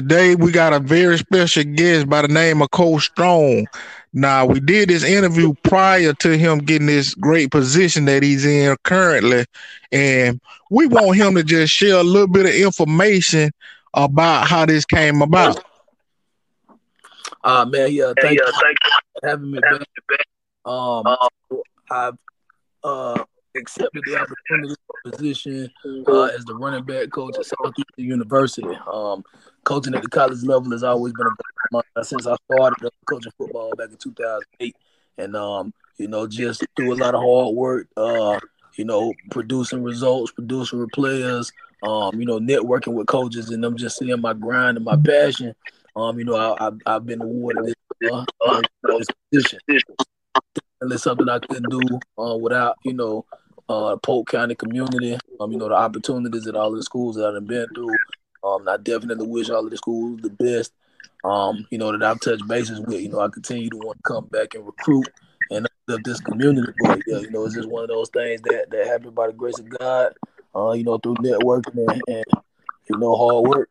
Today we got a very special guest by the name of Cole Strong. Now we did this interview prior to him getting this great position that he's in currently, and we want him to just share a little bit of information about how this came about. Uh man, yeah, thank you for having me back. Um, I've uh accepted the opportunity for position uh, as the running back coach at Southeastern University. Um, coaching at the college level has always been a goal since I started coaching football back in 2008. And, um, you know, just through a lot of hard work, uh, you know, producing results, producing players, um, you know, networking with coaches, and I'm just seeing my grind and my passion. Um, you know, I, have been awarded this, uh, uh, this position. And it's something I couldn't do uh, without, you know, uh, Polk County community. Um, you know, the opportunities at all the schools that I've been through. Um, I definitely wish all of the schools the best. Um, you know, that I've touched bases with. You know, I continue to want to come back and recruit and of this community. But yeah, you know, it's just one of those things that that happen by the grace of God. Uh, you know, through networking and, and you know, hard work.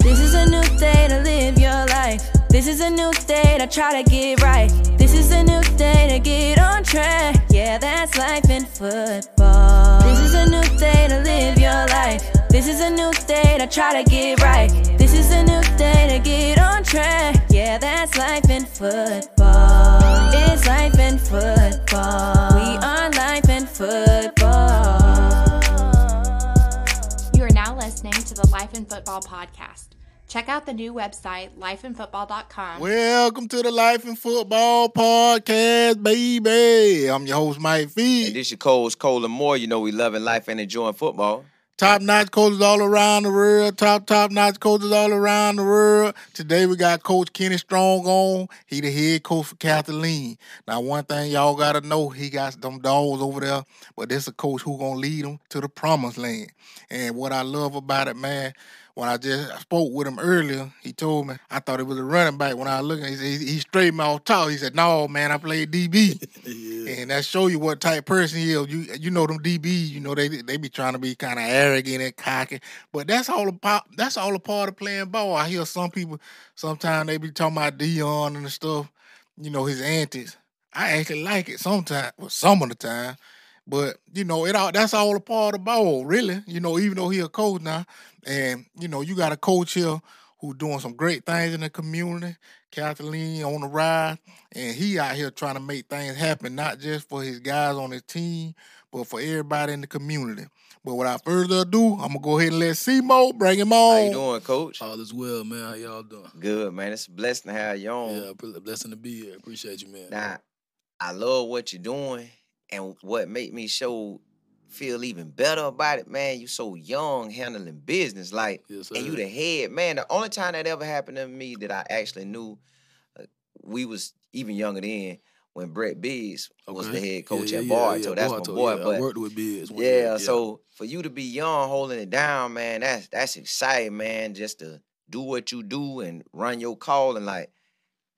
This is a new day to live your life. This is a new day to try to get right. This is a new day to get on track. Yeah, that's life in football. This is a new day to live your life. This is a new day to try to get right. This is a new day to get on track. Yeah, that's life in football. It's life in football. We are life in football. You are now listening to the Life in Football podcast. Check out the new website, lifeinfootball.com. Welcome to the Life in Football podcast, baby. I'm your host, Mike Fee. And this your coach, Colin Moore. You know we loving life and enjoying football. Top notch coaches all around the world. Top top notch coaches all around the world. Today we got Coach Kenny Strong on. He the head coach for Kathleen. Now one thing y'all gotta know, he got them dogs over there, but this a coach who gonna lead them to the promised land. And what I love about it, man, when I just spoke with him earlier, he told me I thought it was a running back. When I was looking, he said he, he straightened me off tall. He said, "No, man, I played DB," yeah. and that show you what type person he is. You you know them DB, you know they they be trying to be kind of arrogant and cocky, but that's all about that's all a part of playing ball. I hear some people sometimes they be talking about Deion and the stuff, you know his antics. I actually like it sometimes, well, some of the time. But you know, it all that's all a part of ball, really. You know, even though he a coach now, and you know, you got a coach here who doing some great things in the community. Kathleen on the ride, and he out here trying to make things happen, not just for his guys on his team, but for everybody in the community. But without further ado, I'm gonna go ahead and let Simo bring him on. How you doing, Coach? All is well, man. How y'all doing? Good, man. It's a blessing to have you on. Yeah, blessing to be here. Appreciate you, man. Now, I love what you're doing and what made me show feel even better about it, man, you so young handling business, like, yes, and you the head, man. The only time that ever happened to me that I actually knew, uh, we was even younger then when Brett Biggs okay. was the head coach yeah, yeah, at Bartow. Yeah, that's Bartow, my boy. but I worked with Biggs. Yeah, so for you to be young, holding it down, man, that's that's exciting, man. Just to do what you do and run your call and like,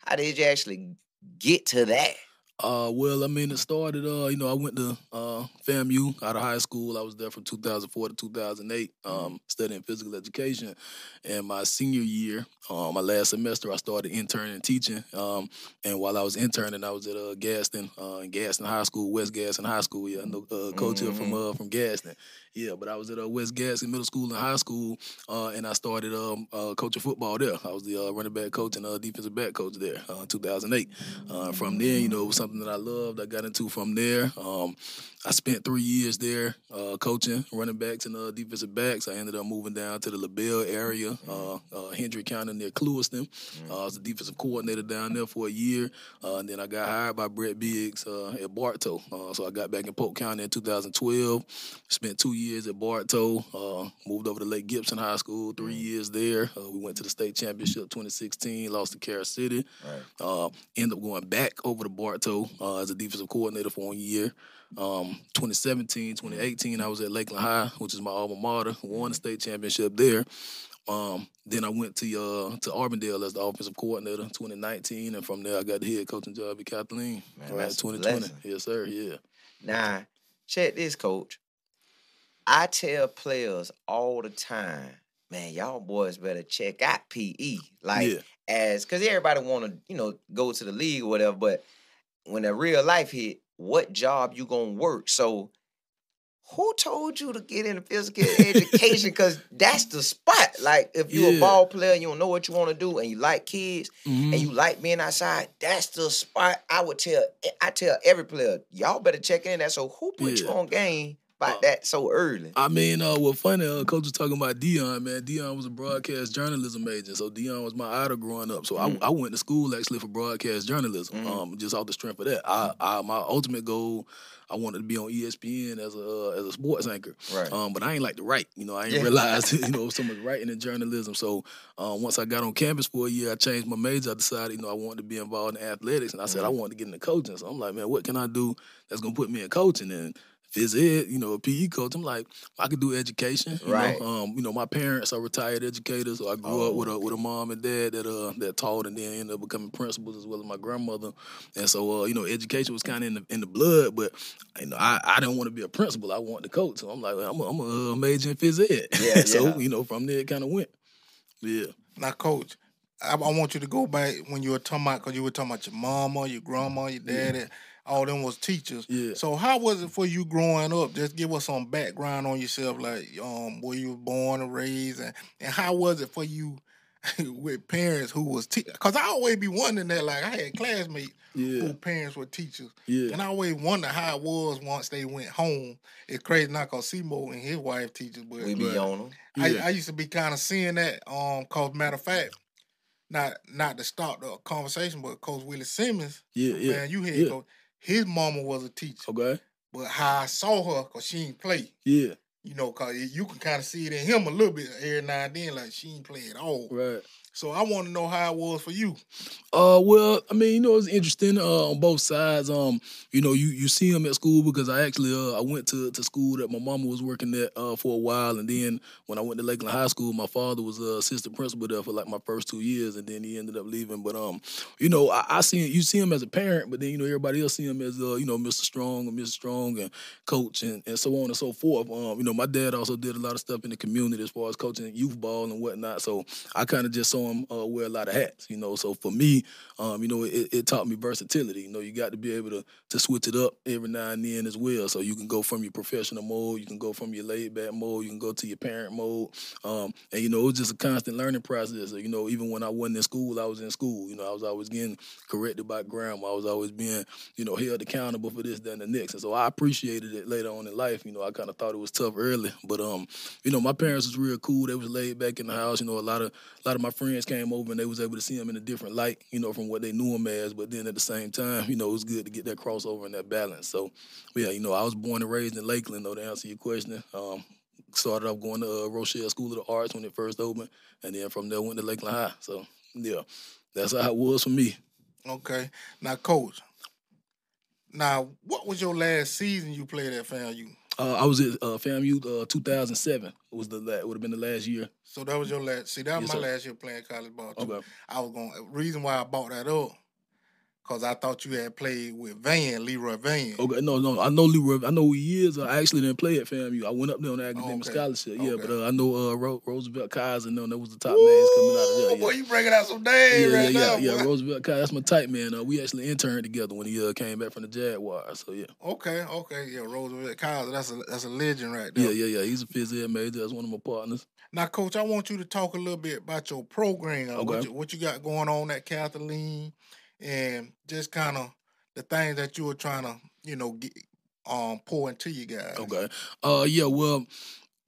how did you actually get to that? Uh, well, I mean, it started. Uh, you know, I went to uh, FAMU out of high school. I was there from 2004 to 2008, um, studying physical education. And my senior year, uh, my last semester, I started interning teaching. Um, and while I was interning, I was at uh, Gadsden, uh, Gadsden High School, West Gadsden High School. Yeah, I know uh, coach mm-hmm. here from mm-hmm. uh, from Gadsden. Yeah, but I was at uh, West Gadsden Middle School and High School, uh, and I started um, uh, coaching football there. I was the uh, running back coach and uh, defensive back coach there uh, in 2008. Uh, from there, you know, it was something that I loved. I got into from there. Um, I spent three years there coaching running backs and defensive backs. I ended up moving down to the LaBelle area, Hendry County near Clewiston. I was the defensive coordinator down there for a year. And then I got hired by Brett Biggs at Bartow. so I got back in Polk County in 2012. Spent two years at Bartow. moved over to Lake Gibson High School, three years there. we went to the state championship 2016, lost to Carol City. Right. ended up going back over to Bartow as a defensive coordinator for one year. Um, 2017, 2018, I was at Lakeland High, which is my alma mater. Won the state championship there. Um, then I went to uh, to Auburndale as the offensive coordinator in 2019, and from there I got the head coaching job at Kathleen. Man, right, 2020. Yes, sir. Yeah. Now, check this, coach. I tell players all the time, man, y'all boys better check out PE. Like yeah. as cause everybody wanna, you know, go to the league or whatever, but when a real life hit, what job you gonna work? So who told you to get into physical education? Because that's the spot. Like, if you're yeah. a ball player and you don't know what you want to do, and you like kids, mm-hmm. and you like being outside, that's the spot. I would tell. I tell every player, y'all better check in that. So, who put yeah. you on game about uh, that so early? I mean, uh, well, funny, uh, coach was talking about Deion, man. Deion was a broadcast journalism major, so Deion was my idol growing up. So mm. I, I, went to school actually for broadcast journalism, mm. um, just off the strength of that. I, I my ultimate goal I wanted to be on ESPN as a uh, as a sports anchor. Right. Um, but I ain't like to write. You know, I ain't yeah. realized you know so much writing and journalism. So uh, once I got on campus for a year, I changed my major. I decided you know I wanted to be involved in athletics, and I said mm-hmm. I wanted to get into coaching. So I'm like, man, what can I do that's gonna put me in coaching? And phys ed, you know, a PE coach. I'm like, I could do education. right. Know? Um, you know, my parents are retired educators, so I grew oh. up with a with a mom and dad that uh that taught and then ended up becoming principals as well as my grandmother. And so uh, you know, education was kinda in the in the blood, but you know, I, I didn't want to be a principal. I wanted to coach. So I'm like, I'm a, I'm a uh, major in phys ed. Yeah, so, yeah. you know, from there it kinda went. Yeah. Now coach, I, I, want you to go back when you were talking about because you were talking about your mama, your grandma, your daddy. Yeah all them was teachers. Yeah. So how was it for you growing up? Just give us some background on yourself, like um where you were born and raised, and, and how was it for you with parents who was teachers? Cause I always be wondering that. Like I had classmates yeah. who parents were teachers, yeah. and I always wonder how it was once they went home. It's crazy not cause Simo and his wife teachers, but we be on them. Yeah. I, I used to be kind of seeing that. Um, cause matter of fact not not to start the conversation, but Coach Willie Simmons. Yeah, yeah. Man, you had yeah. Coach, his mama was a teacher. Okay. But how I saw her, cause she ain't play. Yeah. You know, cause you can kind of see it in him a little bit every now and then, like she ain't play at all. Right. So I want to know how it was for you. Uh, well, I mean, you know, it's interesting uh, on both sides. Um, you know, you you see him at school because I actually uh, I went to, to school that my mama was working at uh, for a while, and then when I went to Lakeland High School, my father was uh, assistant principal there for like my first two years, and then he ended up leaving. But um, you know, I, I see you see him as a parent, but then you know everybody else see him as uh, you know Mr. Strong and Mr. Strong and coach and, and so on and so forth. Um, you know, my dad also did a lot of stuff in the community as far as coaching youth ball and whatnot. So I kind of just saw him uh, wear a lot of hats, you know. So for me, um, you know, it, it, taught me versatility. You know, you got to be able to to switch it up every now and then as well. So you can go from your professional mode, you can go from your laid back mode, you can go to your parent mode. Um, and you know, it was just a constant learning process. You know, even when I wasn't in school, I was in school. You know, I was always getting corrected by grandma. I was always being, you know, held accountable for this, that, and the next. And so I appreciated it later on in life. You know, I kind of thought it was tough early, but um, you know, my parents was real cool. They was laid back in the house. You know, a lot of a lot of my friends came over and they was able to see him in a different light. You know, from what they knew him as. But then at the same time, you know, it was good to get that crossover and that balance. So, yeah, you know, I was born and raised in Lakeland, though, to answer your question. Um, started off going to uh, Rochelle School of the Arts when it first opened, and then from there went to Lakeland High. So, yeah, that's how it was for me. Okay. Now, Coach, now, what was your last season you played at FAMU? Uh, I was at uh, FAMU uh, 2007. It was the la- would have been the last year. So that was your last. See, that was yes, my sir. last year playing college ball too. Okay. I was going. Reason why I bought that up Cause I thought you had played with Van, Leroy Van. Okay, no, no, I know Leroy. I know who he is. I actually didn't play at FAMU. I went up there on the academic okay. scholarship. Yeah, okay. but uh, I know uh, Ro- Roosevelt Kaiser. No, that was the top Ooh, names coming out of there. Yeah. Boy, you bringing out some names yeah, right yeah, now. Yeah, yeah, Roosevelt Kaiser. That's my type man. Uh, we actually interned together when he uh, came back from the Jaguars. So yeah. Okay, okay, yeah, Roosevelt Kaiser. That's a that's a legend right there. Yeah, yeah, yeah. He's a phys ed major. That's one of my partners. Now, Coach, I want you to talk a little bit about your program. Okay. What you, what you got going on at Kathleen, and just kind of the things that you were trying to, you know, get, um, pour into you guys. Okay. Uh, yeah. Well,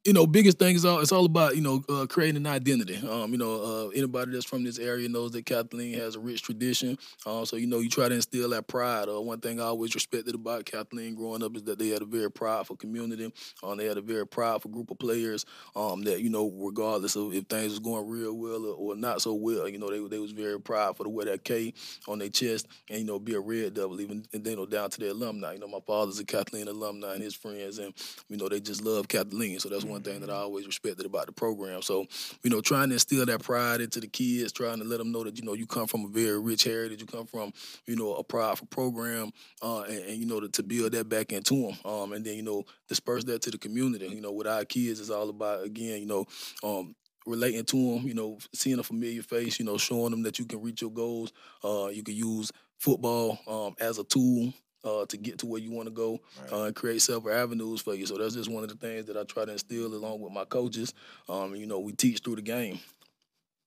you know, biggest thing is all it's all about you know uh, creating an identity. Um, you know, uh, anybody that's from this area knows that Kathleen has a rich tradition. Uh, so you know, you try to instill that pride. Uh, one thing I always respected about Kathleen growing up is that they had a very prideful community. Um, they had a very prideful group of players. Um, that you know, regardless of if things was going real well or, or not so well, you know, they they was very prideful to wear that K on their chest and you know be a red devil, even and then you know down to their alumni. You know, my father's a Kathleen alumni and his friends, and you know they just love Kathleen. So that's one thing that I always respected about the program. So, you know, trying to instill that pride into the kids, trying to let them know that you know you come from a very rich heritage, you come from you know a prideful program, uh, and, and, you know to, to, build that back into them, um, and then you know disperse that to the community. You know, with our kids, it's all about again, you know, um, relating to them, you know, seeing a familiar face, you know, showing them that you can reach your goals. Uh, you can use football um, as a tool uh, to get to where you want to go right. uh, and create several avenues for you. So that's just one of the things that I try to instill along with my coaches. Um, you know, we teach through the game.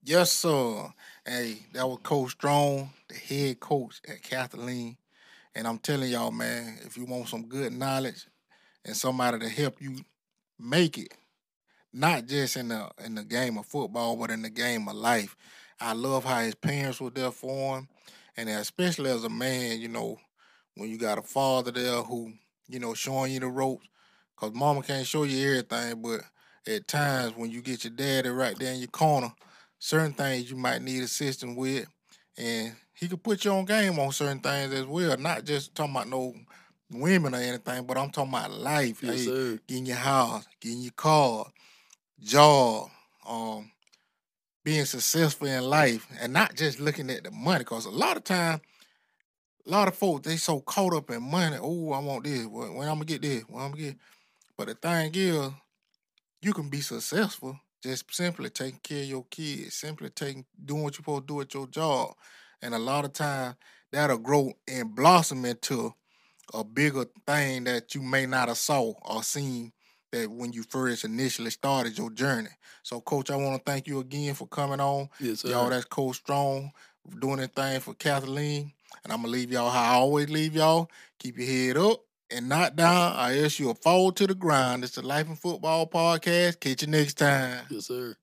Yes, sir. Hey, that was Coach Strong, the head coach at Kathleen. And I'm telling y'all, man, if you want some good knowledge and somebody to help you make it, not just in the in the game of football, but in the game of life. I love how his parents were there for him, and especially as a man, you know, when you got a father there who, you know, showing you the ropes, cause mama can't show you everything, but at times when you get your daddy right there in your corner, certain things you might need assistance with, and he could put you on game on certain things as well, not just talking about no women or anything, but I'm talking about life. Yes, hey, getting your house, getting your car, job, um, being successful in life, and not just looking at the money. Because a lot of time, a lot of folks they so caught up in money. Oh, I want this. When, when I'm gonna get this? When I'm gonna get? But the thing is, you can be successful just simply taking care of your kids, simply taking doing what you're supposed to do at your job, and a lot of time that'll grow and blossom into a bigger thing that you may not have saw or seen that when you first initially started your journey. So, Coach, I want to thank you again for coming on. Yes, sir. Y'all, that's Coach Strong doing that thing for Kathleen. And I'm to leave y'all how I always leave y'all. Keep your head up and not down, I ask you a fall to the ground. It's the Life in Football podcast. Catch you next time. Yes, sir.